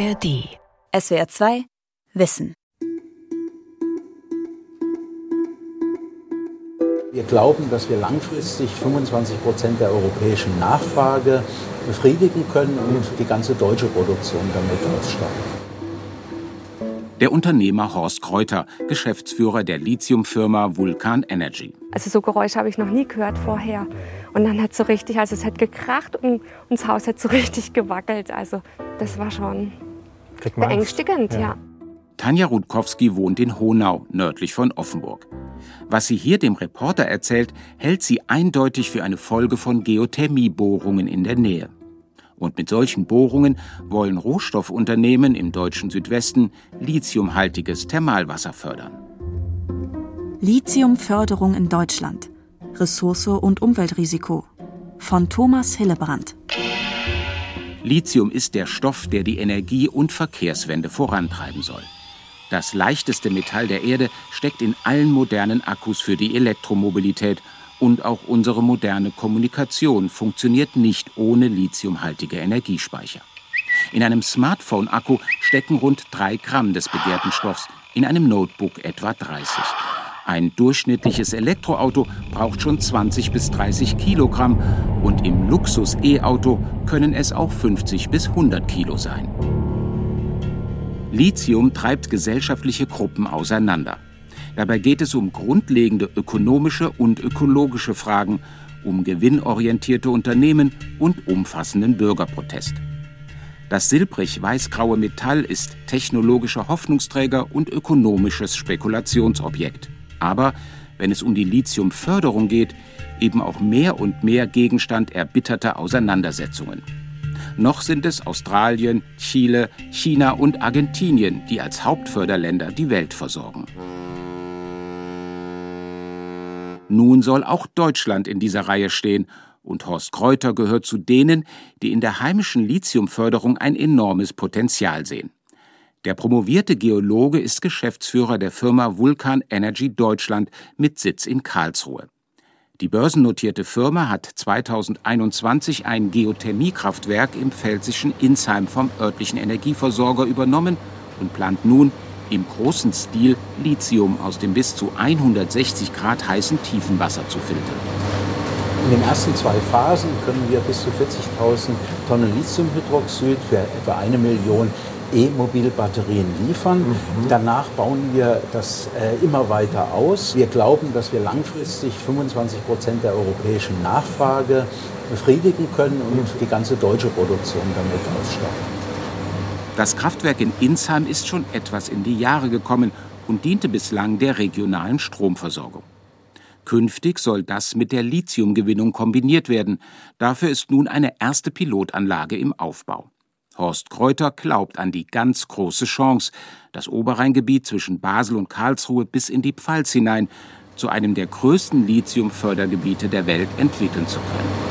ARD. SWR 2 Wissen. Wir glauben, dass wir langfristig 25 Prozent der europäischen Nachfrage befriedigen können und die ganze deutsche Produktion damit ausstatten. Der Unternehmer Horst Kräuter, Geschäftsführer der Lithiumfirma Vulkan Energy. Also so Geräusche habe ich noch nie gehört vorher. Und dann hat es so richtig, also es hat gekracht und, und das Haus hat so richtig gewackelt. Also das war schon beängstigend, ja. ja. Tanja Rutkowski wohnt in Honau, nördlich von Offenburg. Was sie hier dem Reporter erzählt, hält sie eindeutig für eine Folge von Geothermiebohrungen in der Nähe. Und mit solchen Bohrungen wollen Rohstoffunternehmen im deutschen Südwesten lithiumhaltiges Thermalwasser fördern. Lithiumförderung in Deutschland. Ressource und Umweltrisiko. Von Thomas Hillebrand. Lithium ist der Stoff, der die Energie- und Verkehrswende vorantreiben soll. Das leichteste Metall der Erde steckt in allen modernen Akkus für die Elektromobilität und auch unsere moderne Kommunikation funktioniert nicht ohne lithiumhaltige Energiespeicher. In einem Smartphone-Akku stecken rund drei Gramm des begehrten Stoffs, in einem Notebook etwa 30. Ein durchschnittliches Elektroauto braucht schon 20 bis 30 Kilogramm und im Luxus-E-Auto können es auch 50 bis 100 Kilo sein. Lithium treibt gesellschaftliche Gruppen auseinander. Dabei geht es um grundlegende ökonomische und ökologische Fragen, um gewinnorientierte Unternehmen und umfassenden Bürgerprotest. Das silbrig-weißgraue Metall ist technologischer Hoffnungsträger und ökonomisches Spekulationsobjekt. Aber wenn es um die Lithiumförderung geht, eben auch mehr und mehr Gegenstand erbitterter Auseinandersetzungen. Noch sind es Australien, Chile, China und Argentinien, die als Hauptförderländer die Welt versorgen. Nun soll auch Deutschland in dieser Reihe stehen, und Horst Kräuter gehört zu denen, die in der heimischen Lithiumförderung ein enormes Potenzial sehen. Der promovierte Geologe ist Geschäftsführer der Firma Vulkan Energy Deutschland mit Sitz in Karlsruhe. Die börsennotierte Firma hat 2021 ein Geothermiekraftwerk im pfälzischen Insheim vom örtlichen Energieversorger übernommen und plant nun im großen Stil Lithium aus dem bis zu 160 Grad heißen Tiefenwasser zu filtern. In den ersten zwei Phasen können wir bis zu 40.000 Tonnen Lithiumhydroxid für etwa eine Million E-Mobilbatterien liefern. Mhm. Danach bauen wir das äh, immer weiter aus. Wir glauben, dass wir langfristig 25 Prozent der europäischen Nachfrage befriedigen können und die ganze deutsche Produktion damit ausstatten. Das Kraftwerk in Insheim ist schon etwas in die Jahre gekommen und diente bislang der regionalen Stromversorgung. Künftig soll das mit der Lithiumgewinnung kombiniert werden. Dafür ist nun eine erste Pilotanlage im Aufbau. Horst Kräuter glaubt an die ganz große Chance, das Oberrheingebiet zwischen Basel und Karlsruhe bis in die Pfalz hinein zu einem der größten Lithiumfördergebiete der Welt entwickeln zu können.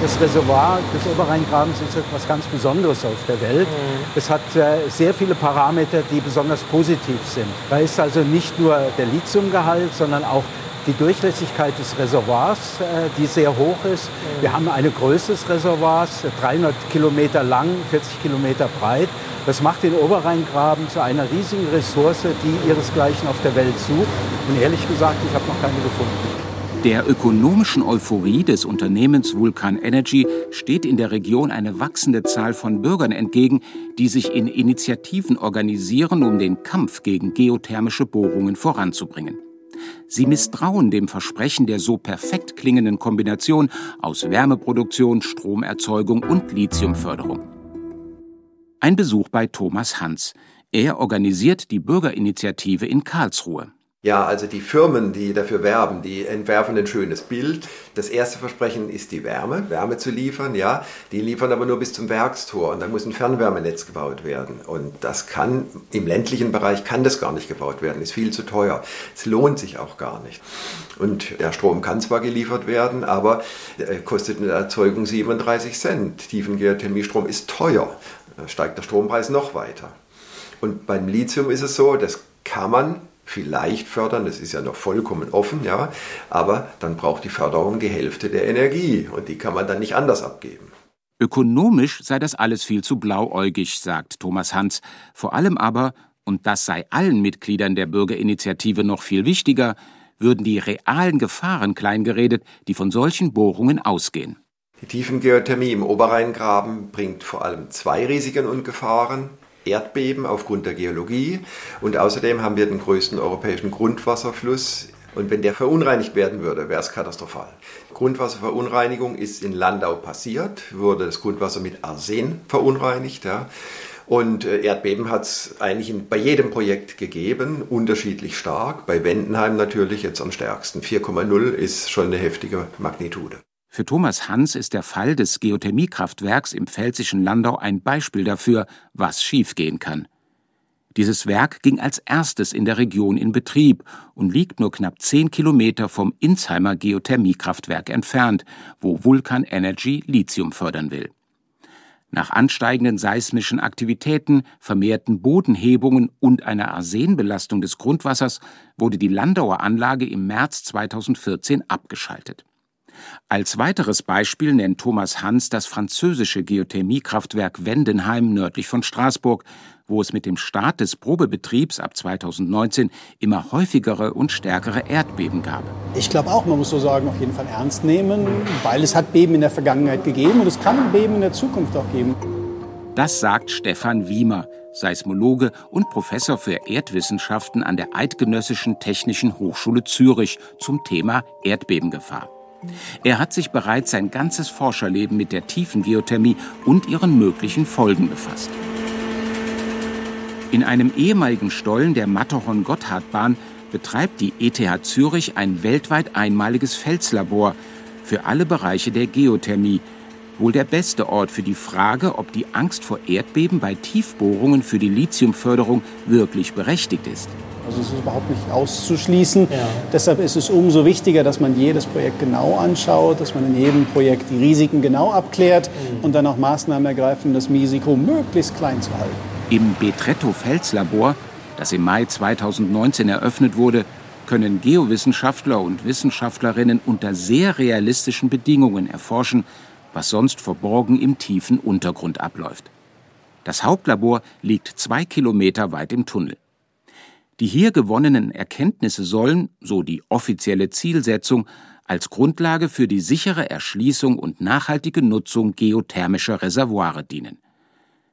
Das Reservoir des Oberrheingrabens ist etwas ganz Besonderes auf der Welt. Mhm. Es hat äh, sehr viele Parameter, die besonders positiv sind. Da ist also nicht nur der Lithiumgehalt, sondern auch die Durchlässigkeit des Reservoirs, äh, die sehr hoch ist. Wir haben eine Größe des Reservoirs, 300 Kilometer lang, 40 Kilometer breit. Das macht den Oberrheingraben zu einer riesigen Ressource, die ihresgleichen auf der Welt sucht. Und ehrlich gesagt, ich habe noch keine gefunden. Der ökonomischen Euphorie des Unternehmens Vulkan Energy steht in der Region eine wachsende Zahl von Bürgern entgegen, die sich in Initiativen organisieren, um den Kampf gegen geothermische Bohrungen voranzubringen. Sie misstrauen dem Versprechen der so perfekt klingenden Kombination aus Wärmeproduktion, Stromerzeugung und Lithiumförderung. Ein Besuch bei Thomas Hans. Er organisiert die Bürgerinitiative in Karlsruhe. Ja, also die Firmen, die dafür werben, die entwerfen ein schönes Bild. Das erste Versprechen ist die Wärme, Wärme zu liefern, ja. Die liefern aber nur bis zum Werkstor und dann muss ein Fernwärmenetz gebaut werden. Und das kann, im ländlichen Bereich kann das gar nicht gebaut werden, ist viel zu teuer. Es lohnt sich auch gar nicht. Und der Strom kann zwar geliefert werden, aber kostet eine Erzeugung 37 Cent. Tiefengeothermiestrom ist teuer. Da steigt der Strompreis noch weiter. Und beim Lithium ist es so, das kann man vielleicht fördern, das ist ja noch vollkommen offen, ja, aber dann braucht die Förderung die Hälfte der Energie und die kann man dann nicht anders abgeben. Ökonomisch sei das alles viel zu blauäugig, sagt Thomas Hans. Vor allem aber, und das sei allen Mitgliedern der Bürgerinitiative noch viel wichtiger, würden die realen Gefahren kleingeredet, die von solchen Bohrungen ausgehen. Die Tiefengeothermie im Oberrheingraben bringt vor allem zwei Risiken und Gefahren. Erdbeben aufgrund der Geologie und außerdem haben wir den größten europäischen Grundwasserfluss und wenn der verunreinigt werden würde, wäre es katastrophal. Grundwasserverunreinigung ist in Landau passiert, wurde das Grundwasser mit Arsen verunreinigt. Ja. Und äh, Erdbeben hat es eigentlich bei jedem Projekt gegeben, unterschiedlich stark. Bei Wendenheim natürlich jetzt am stärksten. 4,0 ist schon eine heftige Magnitude. Für Thomas Hans ist der Fall des Geothermiekraftwerks im pfälzischen Landau ein Beispiel dafür, was schiefgehen kann. Dieses Werk ging als erstes in der Region in Betrieb und liegt nur knapp zehn Kilometer vom Insheimer Geothermiekraftwerk entfernt, wo Vulkan Energy Lithium fördern will. Nach ansteigenden seismischen Aktivitäten, vermehrten Bodenhebungen und einer Arsenbelastung des Grundwassers wurde die Landauer Anlage im März 2014 abgeschaltet. Als weiteres Beispiel nennt Thomas Hans das französische Geothermiekraftwerk Wendenheim nördlich von Straßburg, wo es mit dem Start des Probebetriebs ab 2019 immer häufigere und stärkere Erdbeben gab. Ich glaube auch, man muss so sagen, auf jeden Fall ernst nehmen, weil es hat Beben in der Vergangenheit gegeben und es kann Beben in der Zukunft auch geben. Das sagt Stefan Wiemer, Seismologe und Professor für Erdwissenschaften an der Eidgenössischen Technischen Hochschule Zürich zum Thema Erdbebengefahr. Er hat sich bereits sein ganzes Forscherleben mit der Tiefengeothermie und ihren möglichen Folgen befasst. In einem ehemaligen Stollen der Matterhorn-Gotthardbahn betreibt die ETH Zürich ein weltweit einmaliges Felslabor für alle Bereiche der Geothermie. Wohl der beste Ort für die Frage, ob die Angst vor Erdbeben bei Tiefbohrungen für die Lithiumförderung wirklich berechtigt ist. Also es ist überhaupt nicht auszuschließen. Ja. Deshalb ist es umso wichtiger, dass man jedes Projekt genau anschaut, dass man in jedem Projekt die Risiken genau abklärt mhm. und dann auch Maßnahmen ergreift, um das Risiko möglichst klein zu halten. Im Betretto-Felslabor, das im Mai 2019 eröffnet wurde, können Geowissenschaftler und Wissenschaftlerinnen unter sehr realistischen Bedingungen erforschen, was sonst verborgen im tiefen Untergrund abläuft. Das Hauptlabor liegt zwei Kilometer weit im Tunnel. Die hier gewonnenen Erkenntnisse sollen, so die offizielle Zielsetzung, als Grundlage für die sichere Erschließung und nachhaltige Nutzung geothermischer Reservoire dienen.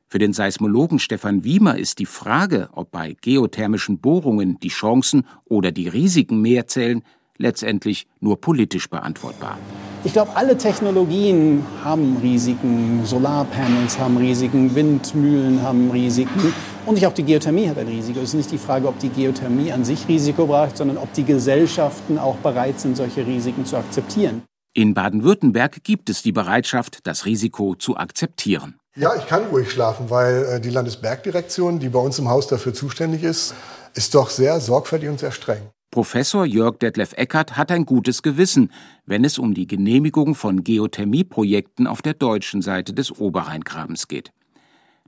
Für den Seismologen Stefan Wiemer ist die Frage, ob bei geothermischen Bohrungen die Chancen oder die Risiken mehr zählen, letztendlich nur politisch beantwortbar. Ich glaube, alle Technologien haben Risiken. Solarpanels haben Risiken, Windmühlen haben Risiken. Und auch die Geothermie hat ein Risiko. Es ist nicht die Frage, ob die Geothermie an sich Risiko braucht, sondern ob die Gesellschaften auch bereit sind, solche Risiken zu akzeptieren. In Baden-Württemberg gibt es die Bereitschaft, das Risiko zu akzeptieren. Ja, ich kann ruhig schlafen, weil äh, die Landesbergdirektion, die bei uns im Haus dafür zuständig ist, ist doch sehr sorgfältig und sehr streng. Professor Jörg Detlef Eckert hat ein gutes Gewissen, wenn es um die Genehmigung von Geothermieprojekten auf der deutschen Seite des Oberrheingrabens geht.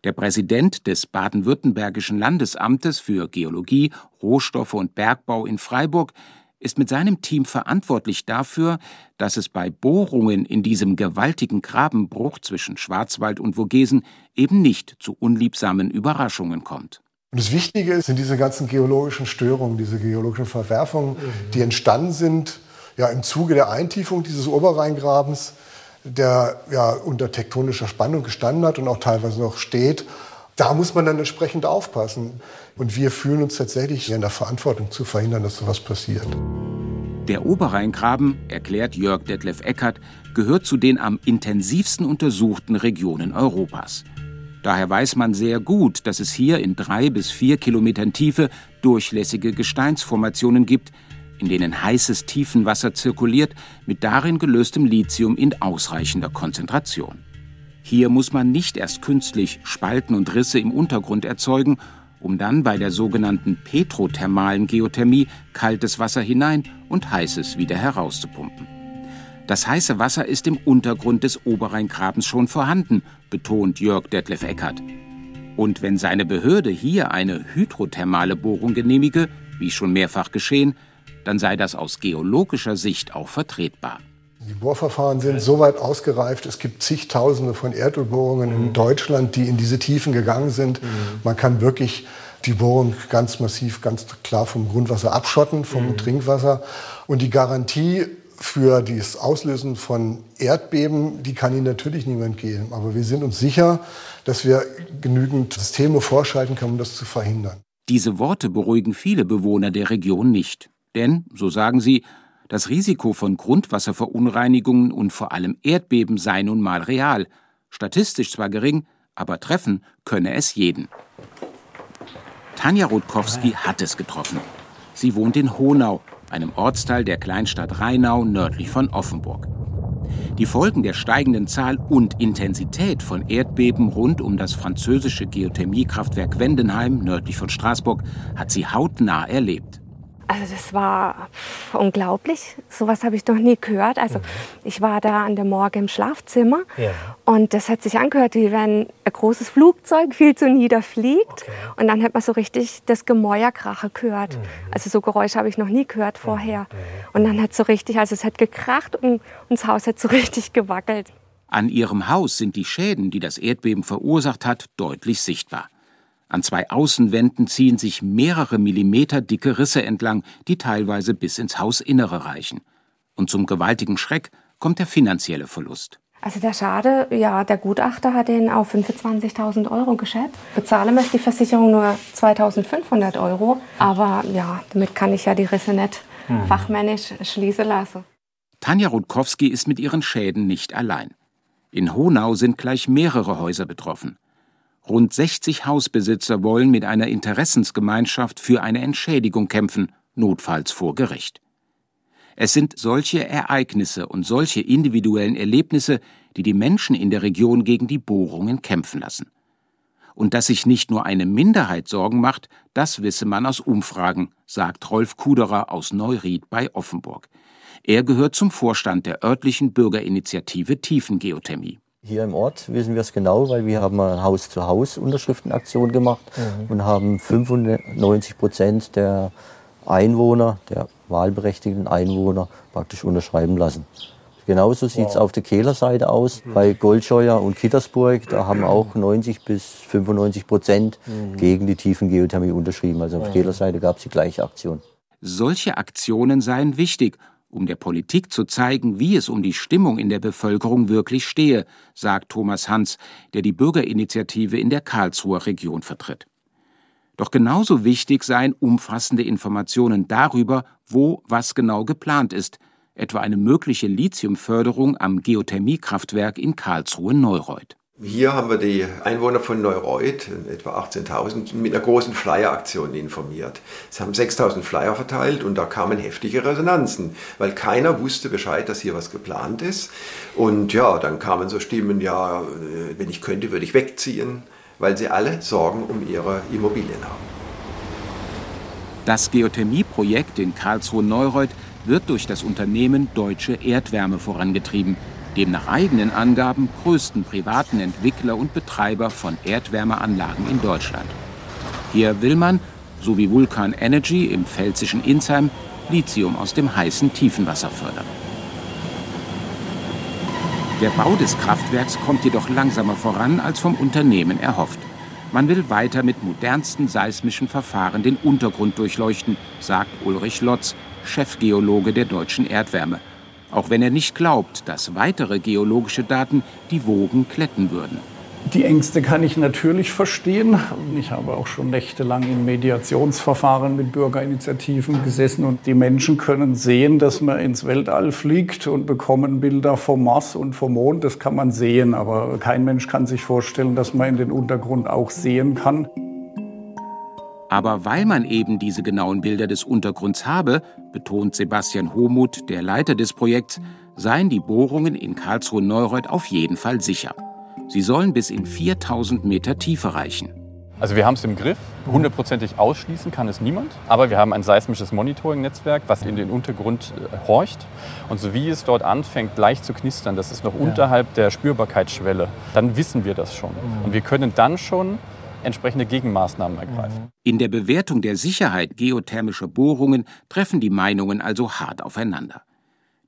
Der Präsident des baden-württembergischen Landesamtes für Geologie, Rohstoffe und Bergbau in Freiburg ist mit seinem Team verantwortlich dafür, dass es bei Bohrungen in diesem gewaltigen Grabenbruch zwischen Schwarzwald und Vogesen eben nicht zu unliebsamen Überraschungen kommt. Und das Wichtige sind diese ganzen geologischen Störungen, diese geologischen Verwerfungen, mhm. die entstanden sind ja, im Zuge der Eintiefung dieses Oberrheingrabens, der ja unter tektonischer Spannung gestanden hat und auch teilweise noch steht. Da muss man dann entsprechend aufpassen. Und wir fühlen uns tatsächlich in der Verantwortung zu verhindern, dass sowas passiert. Der Oberrheingraben, erklärt Jörg Detlef Eckert, gehört zu den am intensivsten untersuchten Regionen Europas. Daher weiß man sehr gut, dass es hier in drei bis vier Kilometern Tiefe durchlässige Gesteinsformationen gibt, in denen heißes Tiefenwasser zirkuliert mit darin gelöstem Lithium in ausreichender Konzentration. Hier muss man nicht erst künstlich Spalten und Risse im Untergrund erzeugen um dann bei der sogenannten petrothermalen Geothermie kaltes Wasser hinein und heißes wieder herauszupumpen. Das heiße Wasser ist im Untergrund des Oberrheingrabens schon vorhanden, betont Jörg Detlef Eckert. Und wenn seine Behörde hier eine hydrothermale Bohrung genehmige, wie schon mehrfach geschehen, dann sei das aus geologischer Sicht auch vertretbar. Die Bohrverfahren sind so weit ausgereift. Es gibt zigtausende von Erdölbohrungen in Deutschland, die in diese Tiefen gegangen sind. Mhm. Man kann wirklich die Bohrung ganz massiv, ganz klar vom Grundwasser abschotten, vom mhm. Trinkwasser. Und die Garantie für das Auslösen von Erdbeben, die kann Ihnen natürlich niemand geben. Aber wir sind uns sicher, dass wir genügend Systeme vorschalten können, um das zu verhindern. Diese Worte beruhigen viele Bewohner der Region nicht. Denn, so sagen sie, das Risiko von Grundwasserverunreinigungen und vor allem Erdbeben sei nun mal real. Statistisch zwar gering, aber treffen könne es jeden. Tanja Rutkowski hat es getroffen. Sie wohnt in Honau, einem Ortsteil der Kleinstadt Rheinau nördlich von Offenburg. Die Folgen der steigenden Zahl und Intensität von Erdbeben rund um das französische Geothermiekraftwerk Wendenheim nördlich von Straßburg hat sie hautnah erlebt. Also das war unglaublich. Sowas habe ich noch nie gehört. Also mhm. ich war da an dem Morgen im Schlafzimmer ja. und das hat sich angehört, wie wenn ein großes Flugzeug viel zu niederfliegt. Okay. Und dann hat man so richtig das Gemäuerkrache gehört. Mhm. Also so Geräusche habe ich noch nie gehört vorher. Mhm. Und dann hat so richtig, also es hat gekracht und, und das Haus hat so richtig gewackelt. An ihrem Haus sind die Schäden, die das Erdbeben verursacht hat, deutlich sichtbar. An zwei Außenwänden ziehen sich mehrere Millimeter dicke Risse entlang, die teilweise bis ins Hausinnere reichen. Und zum gewaltigen Schreck kommt der finanzielle Verlust. Also der Schade, ja, der Gutachter hat den auf 25.000 Euro geschätzt. Bezahlen möchte die Versicherung nur 2.500 Euro. Aber ja, damit kann ich ja die Risse nicht hm. fachmännisch schließen lassen. Tanja Rutkowski ist mit ihren Schäden nicht allein. In Honau sind gleich mehrere Häuser betroffen. Rund 60 Hausbesitzer wollen mit einer Interessensgemeinschaft für eine Entschädigung kämpfen, notfalls vor Gericht. Es sind solche Ereignisse und solche individuellen Erlebnisse, die die Menschen in der Region gegen die Bohrungen kämpfen lassen. Und dass sich nicht nur eine Minderheit Sorgen macht, das wisse man aus Umfragen, sagt Rolf Kuderer aus Neuried bei Offenburg. Er gehört zum Vorstand der örtlichen Bürgerinitiative Tiefengeothermie. Hier im Ort wissen wir es genau, weil wir haben eine Haus-zu-Haus-Unterschriftenaktion gemacht mhm. und haben 95 Prozent der Einwohner, der wahlberechtigten Einwohner praktisch unterschreiben lassen. Genauso sieht es wow. auf der Kehlerseite aus. Mhm. Bei Goldscheuer und Kittersburg, da haben auch 90 bis 95 Prozent mhm. gegen die Tiefengeothermie unterschrieben. Also auf der Kehlerseite gab es die gleiche Aktion. Solche Aktionen seien wichtig, um der Politik zu zeigen, wie es um die Stimmung in der Bevölkerung wirklich stehe, sagt Thomas Hans, der die Bürgerinitiative in der Karlsruher Region vertritt. Doch genauso wichtig seien umfassende Informationen darüber, wo was genau geplant ist, etwa eine mögliche Lithiumförderung am Geothermiekraftwerk in Karlsruhe-Neureuth. Hier haben wir die Einwohner von Neureuth, etwa 18.000, mit einer großen Flyer-Aktion informiert. Sie haben 6.000 Flyer verteilt und da kamen heftige Resonanzen, weil keiner wusste Bescheid, dass hier was geplant ist. Und ja, dann kamen so Stimmen, ja, wenn ich könnte, würde ich wegziehen, weil sie alle Sorgen um ihre Immobilien haben. Das Geothermieprojekt in Karlsruhe-Neureuth wird durch das Unternehmen Deutsche Erdwärme vorangetrieben – dem nach eigenen Angaben größten privaten Entwickler und Betreiber von Erdwärmeanlagen in Deutschland. Hier will man, so wie Vulkan Energy im pfälzischen Insheim, Lithium aus dem heißen Tiefenwasser fördern. Der Bau des Kraftwerks kommt jedoch langsamer voran als vom Unternehmen erhofft. Man will weiter mit modernsten seismischen Verfahren den Untergrund durchleuchten, sagt Ulrich Lotz, Chefgeologe der deutschen Erdwärme auch wenn er nicht glaubt, dass weitere geologische Daten die Wogen kletten würden. Die Ängste kann ich natürlich verstehen. Ich habe auch schon nächtelang in Mediationsverfahren mit Bürgerinitiativen gesessen und die Menschen können sehen, dass man ins Weltall fliegt und bekommen Bilder vom Mars und vom Mond. Das kann man sehen, aber kein Mensch kann sich vorstellen, dass man in den Untergrund auch sehen kann. Aber weil man eben diese genauen Bilder des Untergrunds habe, betont Sebastian Homuth, der Leiter des Projekts, seien die Bohrungen in Karlsruhe-Neureuth auf jeden Fall sicher. Sie sollen bis in 4000 Meter Tiefe reichen. Also wir haben es im Griff. Hundertprozentig ausschließen kann es niemand. Aber wir haben ein seismisches Monitoring-Netzwerk, was in den Untergrund äh, horcht. Und so wie es dort anfängt, leicht zu knistern, das ist noch ja. unterhalb der Spürbarkeitsschwelle, dann wissen wir das schon. Mhm. Und wir können dann schon entsprechende Gegenmaßnahmen ergreifen. In der Bewertung der Sicherheit geothermischer Bohrungen treffen die Meinungen also hart aufeinander.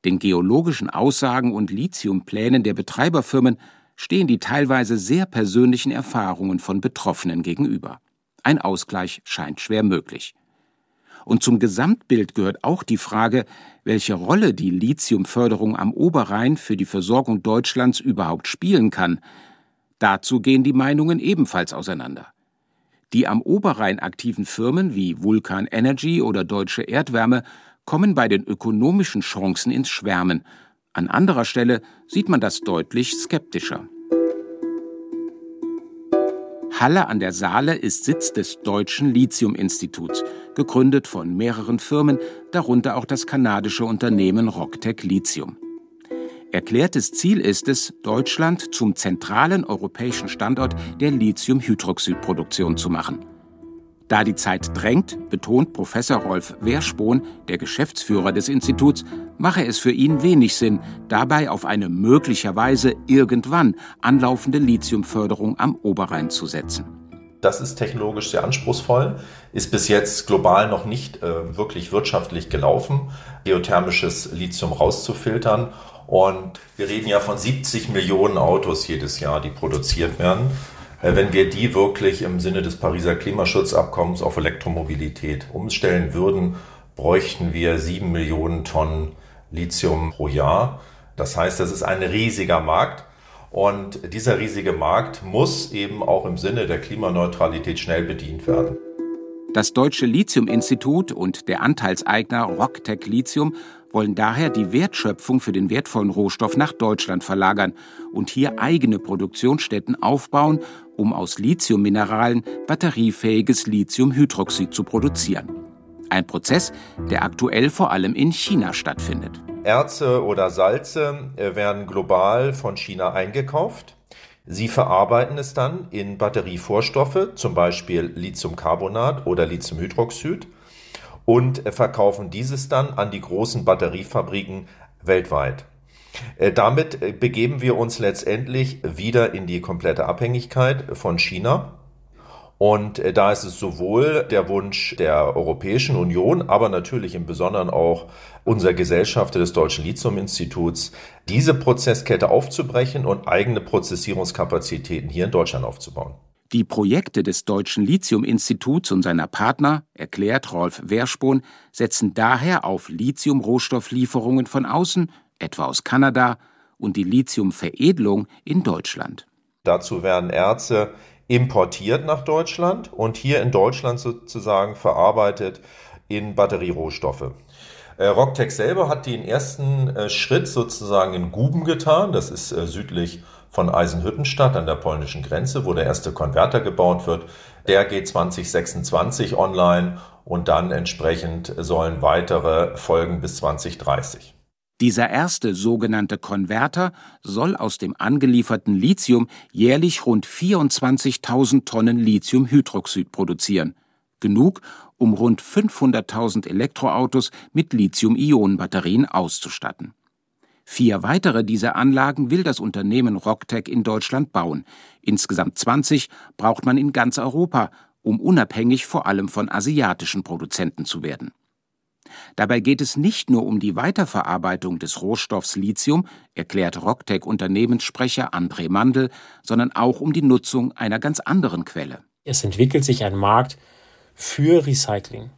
Den geologischen Aussagen und Lithiumplänen der Betreiberfirmen stehen die teilweise sehr persönlichen Erfahrungen von Betroffenen gegenüber. Ein Ausgleich scheint schwer möglich. Und zum Gesamtbild gehört auch die Frage, welche Rolle die Lithiumförderung am Oberrhein für die Versorgung Deutschlands überhaupt spielen kann. Dazu gehen die Meinungen ebenfalls auseinander. Die am Oberrhein aktiven Firmen wie Vulkan Energy oder Deutsche Erdwärme kommen bei den ökonomischen Chancen ins Schwärmen. An anderer Stelle sieht man das deutlich skeptischer. Halle an der Saale ist Sitz des Deutschen Lithium-Instituts, gegründet von mehreren Firmen, darunter auch das kanadische Unternehmen Rocktech Lithium. Erklärtes Ziel ist es, Deutschland zum zentralen europäischen Standort der Lithiumhydroxidproduktion zu machen. Da die Zeit drängt, betont Professor Rolf Wehrspon, der Geschäftsführer des Instituts, mache es für ihn wenig Sinn, dabei auf eine möglicherweise irgendwann anlaufende Lithiumförderung am Oberrhein zu setzen. Das ist technologisch sehr anspruchsvoll, ist bis jetzt global noch nicht äh, wirklich wirtschaftlich gelaufen, geothermisches Lithium rauszufiltern. Und wir reden ja von 70 Millionen Autos jedes Jahr, die produziert werden. Äh, wenn wir die wirklich im Sinne des Pariser Klimaschutzabkommens auf Elektromobilität umstellen würden, bräuchten wir sieben Millionen Tonnen Lithium pro Jahr. Das heißt, das ist ein riesiger Markt. Und dieser riesige Markt muss eben auch im Sinne der Klimaneutralität schnell bedient werden. Das Deutsche Lithium-Institut und der Anteilseigner Rocktech Lithium wollen daher die Wertschöpfung für den wertvollen Rohstoff nach Deutschland verlagern und hier eigene Produktionsstätten aufbauen, um aus Lithiummineralen batteriefähiges Lithiumhydroxid zu produzieren. Ein Prozess, der aktuell vor allem in China stattfindet. Erze oder Salze äh, werden global von China eingekauft. Sie verarbeiten es dann in Batterievorstoffe, zum Beispiel Lithiumcarbonat oder Lithiumhydroxid, und äh, verkaufen dieses dann an die großen Batteriefabriken weltweit. Äh, damit begeben wir uns letztendlich wieder in die komplette Abhängigkeit von China. Und äh, da ist es sowohl der Wunsch der Europäischen Union, aber natürlich im Besonderen auch unserer Gesellschafter des Deutschen Lithium-Instituts, diese Prozesskette aufzubrechen und eigene Prozessierungskapazitäten hier in Deutschland aufzubauen. Die Projekte des Deutschen Lithium-Instituts und seiner Partner, erklärt Rolf Wehrspon, setzen daher auf Lithium-Rohstofflieferungen von außen, etwa aus Kanada, und die Lithiumveredelung in Deutschland. Dazu werden Erze importiert nach Deutschland und hier in Deutschland sozusagen verarbeitet in Batterierohstoffe. Äh, Rocktech selber hat den ersten äh, Schritt sozusagen in Guben getan. Das ist äh, südlich von Eisenhüttenstadt an der polnischen Grenze, wo der erste Konverter gebaut wird. Der geht 2026 online und dann entsprechend sollen weitere folgen bis 2030. Dieser erste sogenannte Konverter soll aus dem angelieferten Lithium jährlich rund 24.000 Tonnen Lithiumhydroxid produzieren. Genug, um rund 500.000 Elektroautos mit Lithium-Ionen-Batterien auszustatten. Vier weitere dieser Anlagen will das Unternehmen Rocktech in Deutschland bauen. Insgesamt 20 braucht man in ganz Europa, um unabhängig vor allem von asiatischen Produzenten zu werden. Dabei geht es nicht nur um die Weiterverarbeitung des Rohstoffs Lithium, erklärt Rocktech-Unternehmenssprecher André Mandel, sondern auch um die Nutzung einer ganz anderen Quelle. Es entwickelt sich ein Markt für Recycling.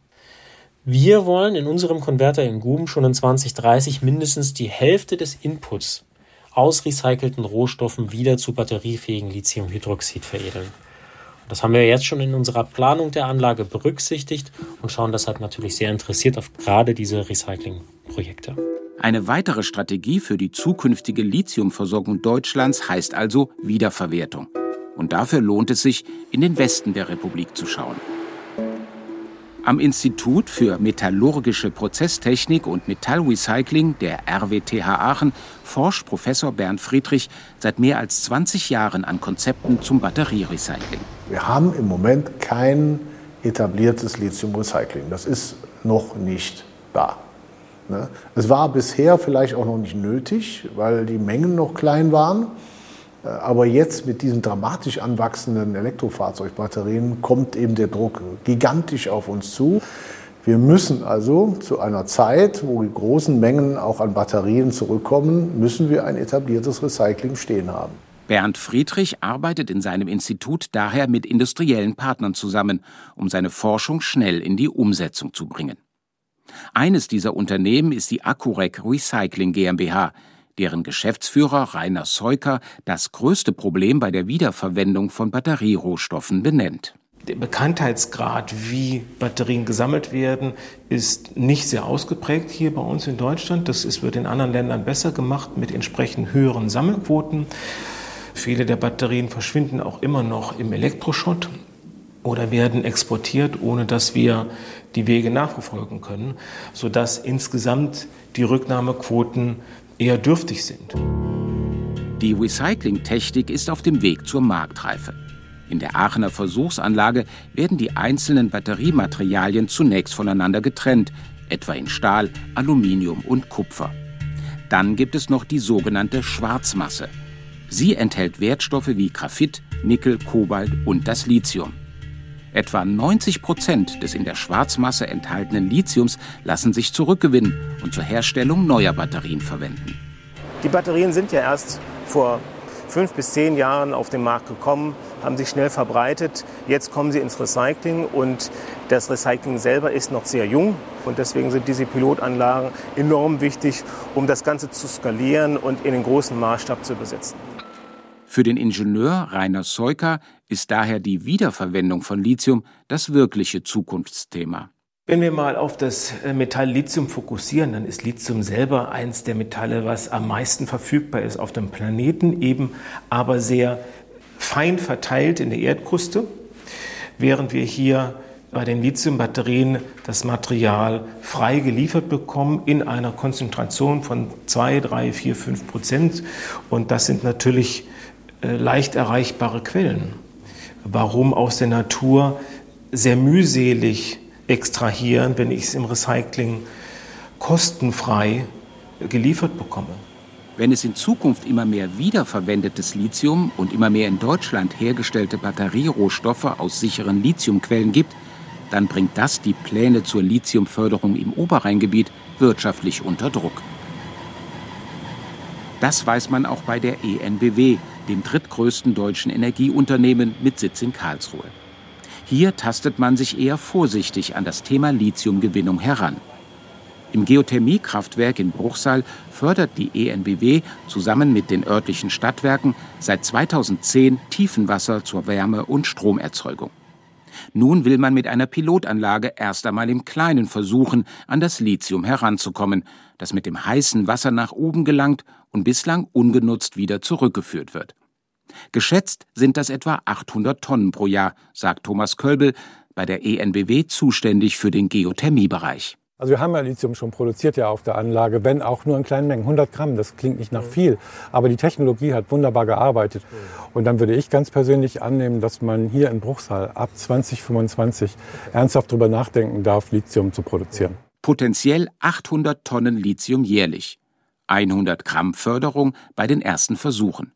Wir wollen in unserem Konverter in Guben schon in 2030 mindestens die Hälfte des Inputs aus recycelten Rohstoffen wieder zu batteriefähigen Lithiumhydroxid veredeln. Das haben wir jetzt schon in unserer Planung der Anlage berücksichtigt und schauen deshalb natürlich sehr interessiert auf gerade diese Recyclingprojekte. Eine weitere Strategie für die zukünftige Lithiumversorgung Deutschlands heißt also Wiederverwertung. Und dafür lohnt es sich, in den Westen der Republik zu schauen. Am Institut für Metallurgische Prozesstechnik und Metallrecycling der RWTH Aachen forscht Professor Bernd Friedrich seit mehr als 20 Jahren an Konzepten zum Batterierecycling. Wir haben im Moment kein etabliertes Lithium-Recycling. Das ist noch nicht da. Ne? Es war bisher vielleicht auch noch nicht nötig, weil die Mengen noch klein waren. Äh, aber jetzt mit diesen dramatisch anwachsenden Elektrofahrzeugbatterien kommt eben der Druck gigantisch auf uns zu. Wir müssen also zu einer Zeit, wo die großen Mengen auch an Batterien zurückkommen, müssen wir ein etabliertes Recycling stehen haben. Bernd Friedrich arbeitet in seinem Institut daher mit industriellen Partnern zusammen, um seine Forschung schnell in die Umsetzung zu bringen. Eines dieser Unternehmen ist die Accurec Recycling GmbH, deren Geschäftsführer Rainer Seuker das größte Problem bei der Wiederverwendung von Batterierohstoffen benennt. Der Bekanntheitsgrad, wie Batterien gesammelt werden, ist nicht sehr ausgeprägt hier bei uns in Deutschland. Das ist, wird in anderen Ländern besser gemacht mit entsprechend höheren Sammelquoten. Viele der Batterien verschwinden auch immer noch im Elektroschrott oder werden exportiert, ohne dass wir die Wege nachverfolgen können, sodass insgesamt die Rücknahmequoten eher dürftig sind. Die Recyclingtechnik ist auf dem Weg zur Marktreife. In der Aachener Versuchsanlage werden die einzelnen Batteriematerialien zunächst voneinander getrennt, etwa in Stahl, Aluminium und Kupfer. Dann gibt es noch die sogenannte Schwarzmasse. Sie enthält Wertstoffe wie Graphit, Nickel, Kobalt und das Lithium. Etwa 90 Prozent des in der Schwarzmasse enthaltenen Lithiums lassen sich zurückgewinnen und zur Herstellung neuer Batterien verwenden. Die Batterien sind ja erst vor fünf bis zehn Jahren auf den Markt gekommen, haben sich schnell verbreitet. Jetzt kommen sie ins Recycling und das Recycling selber ist noch sehr jung. Und deswegen sind diese Pilotanlagen enorm wichtig, um das Ganze zu skalieren und in den großen Maßstab zu übersetzen. Für den Ingenieur Rainer Seuker ist daher die Wiederverwendung von Lithium das wirkliche Zukunftsthema. Wenn wir mal auf das äh, Metall Lithium fokussieren, dann ist Lithium selber eins der Metalle, was am meisten verfügbar ist auf dem Planeten, eben aber sehr fein verteilt in der Erdkruste, während wir hier bei den Lithiumbatterien das Material frei geliefert bekommen in einer Konzentration von 2, 3, 4, 5 Prozent. Und das sind natürlich leicht erreichbare Quellen. Warum aus der Natur sehr mühselig extrahieren, wenn ich es im Recycling kostenfrei geliefert bekomme? Wenn es in Zukunft immer mehr wiederverwendetes Lithium und immer mehr in Deutschland hergestellte Batterierohstoffe aus sicheren Lithiumquellen gibt, dann bringt das die Pläne zur Lithiumförderung im Oberrheingebiet wirtschaftlich unter Druck. Das weiß man auch bei der ENBW, dem drittgrößten deutschen Energieunternehmen mit Sitz in Karlsruhe. Hier tastet man sich eher vorsichtig an das Thema Lithiumgewinnung heran. Im Geothermiekraftwerk in Bruchsal fördert die ENBW zusammen mit den örtlichen Stadtwerken seit 2010 Tiefenwasser zur Wärme- und Stromerzeugung. Nun will man mit einer Pilotanlage erst einmal im Kleinen versuchen, an das Lithium heranzukommen, das mit dem heißen Wasser nach oben gelangt und bislang ungenutzt wieder zurückgeführt wird. Geschätzt sind das etwa 800 Tonnen pro Jahr, sagt Thomas Kölbel, bei der ENBW zuständig für den Geothermiebereich. Also wir haben ja Lithium schon produziert ja auf der Anlage, wenn auch nur in kleinen Mengen, 100 Gramm, das klingt nicht nach viel, aber die Technologie hat wunderbar gearbeitet. Und dann würde ich ganz persönlich annehmen, dass man hier in Bruchsal ab 2025 ernsthaft darüber nachdenken darf, Lithium zu produzieren. Potenziell 800 Tonnen Lithium jährlich. 100 Gramm Förderung bei den ersten Versuchen.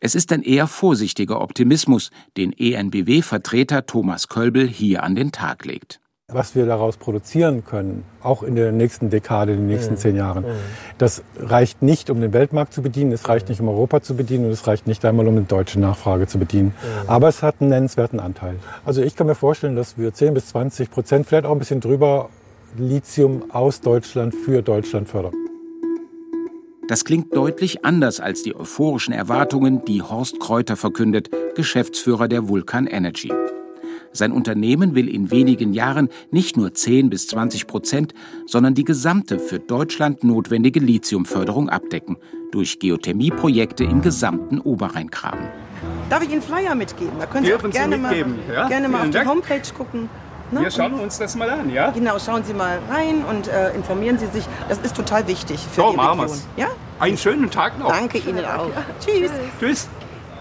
Es ist ein eher vorsichtiger Optimismus, den ENBW-Vertreter Thomas Kölbel hier an den Tag legt. Was wir daraus produzieren können, auch in der nächsten Dekade, in den nächsten mhm. zehn Jahren, mhm. das reicht nicht, um den Weltmarkt zu bedienen, es reicht nicht, um Europa zu bedienen und es reicht nicht einmal, um eine deutsche Nachfrage zu bedienen. Mhm. Aber es hat einen nennenswerten Anteil. Also ich kann mir vorstellen, dass wir 10 bis 20 Prozent, vielleicht auch ein bisschen drüber, Lithium aus Deutschland für Deutschland fördern. Das klingt deutlich anders als die euphorischen Erwartungen, die Horst Kräuter verkündet, Geschäftsführer der Vulkan Energy. Sein Unternehmen will in wenigen Jahren nicht nur 10 bis 20 Prozent, sondern die gesamte für Deutschland notwendige Lithiumförderung abdecken, durch Geothermieprojekte im gesamten Oberrheingraben. Darf ich Ihnen Flyer mitgeben? Da können Sie auch gerne, Sie mal, ja? gerne mal auf die Homepage gucken. Ne? Wir schauen uns das mal an, ja? Genau, schauen Sie mal rein und äh, informieren Sie sich. Das ist total wichtig für so, die Region. Wir's. Ja? Einen schönen Tag noch. Danke Ihnen auch. Tschüss. Tschüss.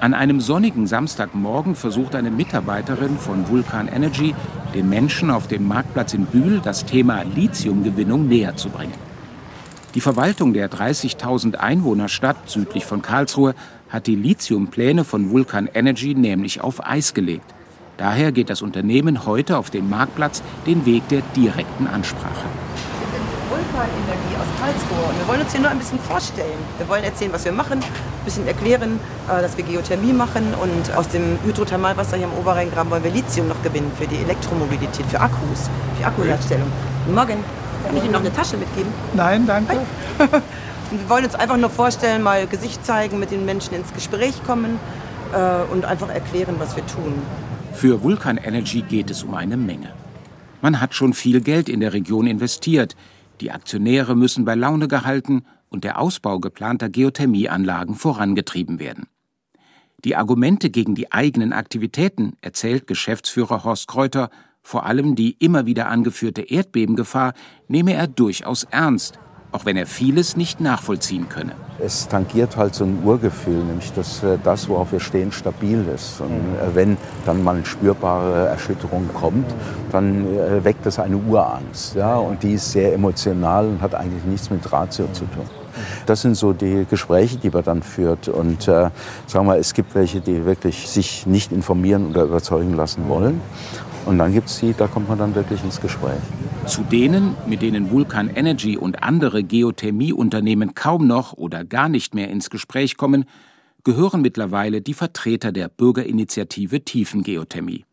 An einem sonnigen Samstagmorgen versucht eine Mitarbeiterin von Vulkan Energy, den Menschen auf dem Marktplatz in Bühl das Thema Lithiumgewinnung näher zu bringen. Die Verwaltung der 30.000 Einwohnerstadt südlich von Karlsruhe hat die Lithiumpläne von Vulkan Energy nämlich auf Eis gelegt. Daher geht das Unternehmen heute auf dem Marktplatz den Weg der direkten Ansprache. Vulkanenergie aus Karlsruhe. Und wir wollen uns hier nur ein bisschen vorstellen. Wir wollen erzählen, was wir machen, ein bisschen erklären, äh, dass wir Geothermie machen und aus dem Hydrothermalwasser hier im Oberrheingraben wollen wir Lithium noch gewinnen für die Elektromobilität, für Akkus, für Akkuherstellung. Guten Morgen. Kann ich Ihnen noch eine Tasche mitgeben? Nein, danke. Und wir wollen uns einfach nur vorstellen, mal Gesicht zeigen, mit den Menschen ins Gespräch kommen äh, und einfach erklären, was wir tun. Für Vulkan Energy geht es um eine Menge. Man hat schon viel Geld in der Region investiert. Die Aktionäre müssen bei Laune gehalten und der Ausbau geplanter Geothermieanlagen vorangetrieben werden. Die Argumente gegen die eigenen Aktivitäten, erzählt Geschäftsführer Horst Kräuter, vor allem die immer wieder angeführte Erdbebengefahr, nehme er durchaus ernst auch wenn er vieles nicht nachvollziehen könne. Es tangiert halt so ein Urgefühl, nämlich dass äh, das, worauf wir stehen, stabil ist. Und äh, wenn dann mal eine spürbare Erschütterung kommt, dann äh, weckt das eine Urangst. Ja? Und die ist sehr emotional und hat eigentlich nichts mit Ratio zu tun. Das sind so die Gespräche, die man dann führt. Und äh, sagen wir, es gibt welche, die wirklich sich nicht informieren oder überzeugen lassen wollen. Und dann gibt es die, da kommt man dann wirklich ins Gespräch. Zu denen, mit denen Vulkan Energy und andere Geothermieunternehmen kaum noch oder gar nicht mehr ins Gespräch kommen, gehören mittlerweile die Vertreter der Bürgerinitiative Tiefengeothermie.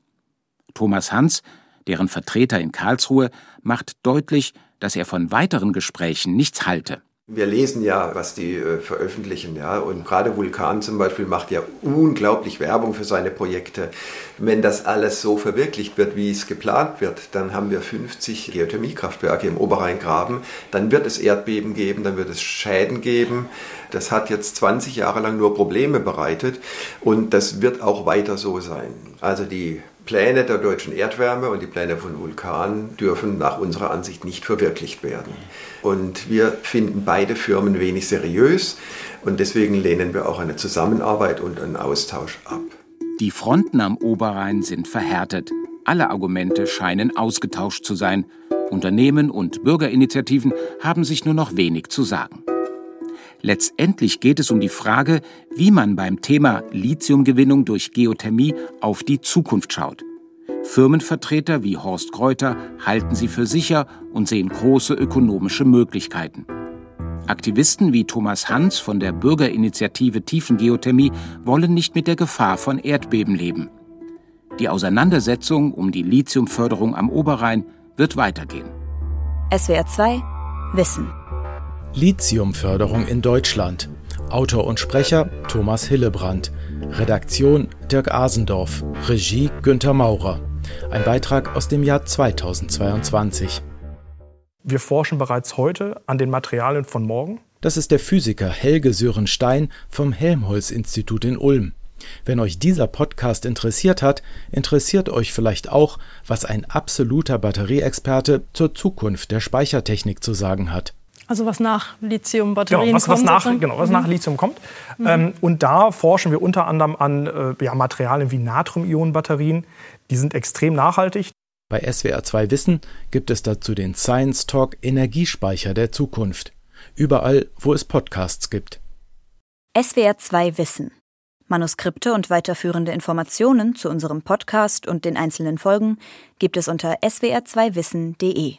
Thomas Hans, deren Vertreter in Karlsruhe, macht deutlich, dass er von weiteren Gesprächen nichts halte. Wir lesen ja, was die äh, veröffentlichen, ja, und gerade Vulkan zum Beispiel macht ja unglaublich Werbung für seine Projekte. Wenn das alles so verwirklicht wird, wie es geplant wird, dann haben wir 50 Geothermiekraftwerke im Oberrheingraben, dann wird es Erdbeben geben, dann wird es Schäden geben. Das hat jetzt 20 Jahre lang nur Probleme bereitet und das wird auch weiter so sein. Also die Pläne der deutschen Erdwärme und die Pläne von Vulkan dürfen nach unserer Ansicht nicht verwirklicht werden. Und wir finden beide Firmen wenig seriös und deswegen lehnen wir auch eine Zusammenarbeit und einen Austausch ab. Die Fronten am Oberrhein sind verhärtet. Alle Argumente scheinen ausgetauscht zu sein. Unternehmen und Bürgerinitiativen haben sich nur noch wenig zu sagen. Letztendlich geht es um die Frage, wie man beim Thema Lithiumgewinnung durch Geothermie auf die Zukunft schaut. Firmenvertreter wie Horst Kräuter halten sie für sicher und sehen große ökonomische Möglichkeiten. Aktivisten wie Thomas Hans von der Bürgerinitiative Tiefengeothermie wollen nicht mit der Gefahr von Erdbeben leben. Die Auseinandersetzung um die Lithiumförderung am Oberrhein wird weitergehen. SWR 2 Wissen Lithiumförderung in Deutschland. Autor und Sprecher Thomas Hillebrand. Redaktion Dirk Asendorf. Regie Günter Maurer. Ein Beitrag aus dem Jahr 2022. Wir forschen bereits heute an den Materialien von morgen. Das ist der Physiker Helge Sörenstein vom Helmholtz-Institut in Ulm. Wenn euch dieser Podcast interessiert hat, interessiert euch vielleicht auch, was ein absoluter Batterieexperte zur Zukunft der Speichertechnik zu sagen hat. Also was nach Lithium-Batterien genau, was, was kommt. Nach, genau, was mhm. nach Lithium kommt. Mhm. Ähm, und da forschen wir unter anderem an äh, ja, Materialien wie Natrium-Ionen-Batterien. Die sind extrem nachhaltig. Bei SWR2 Wissen gibt es dazu den Science Talk Energiespeicher der Zukunft. Überall, wo es Podcasts gibt. SWR2 Wissen. Manuskripte und weiterführende Informationen zu unserem Podcast und den einzelnen Folgen gibt es unter swr2wissen.de.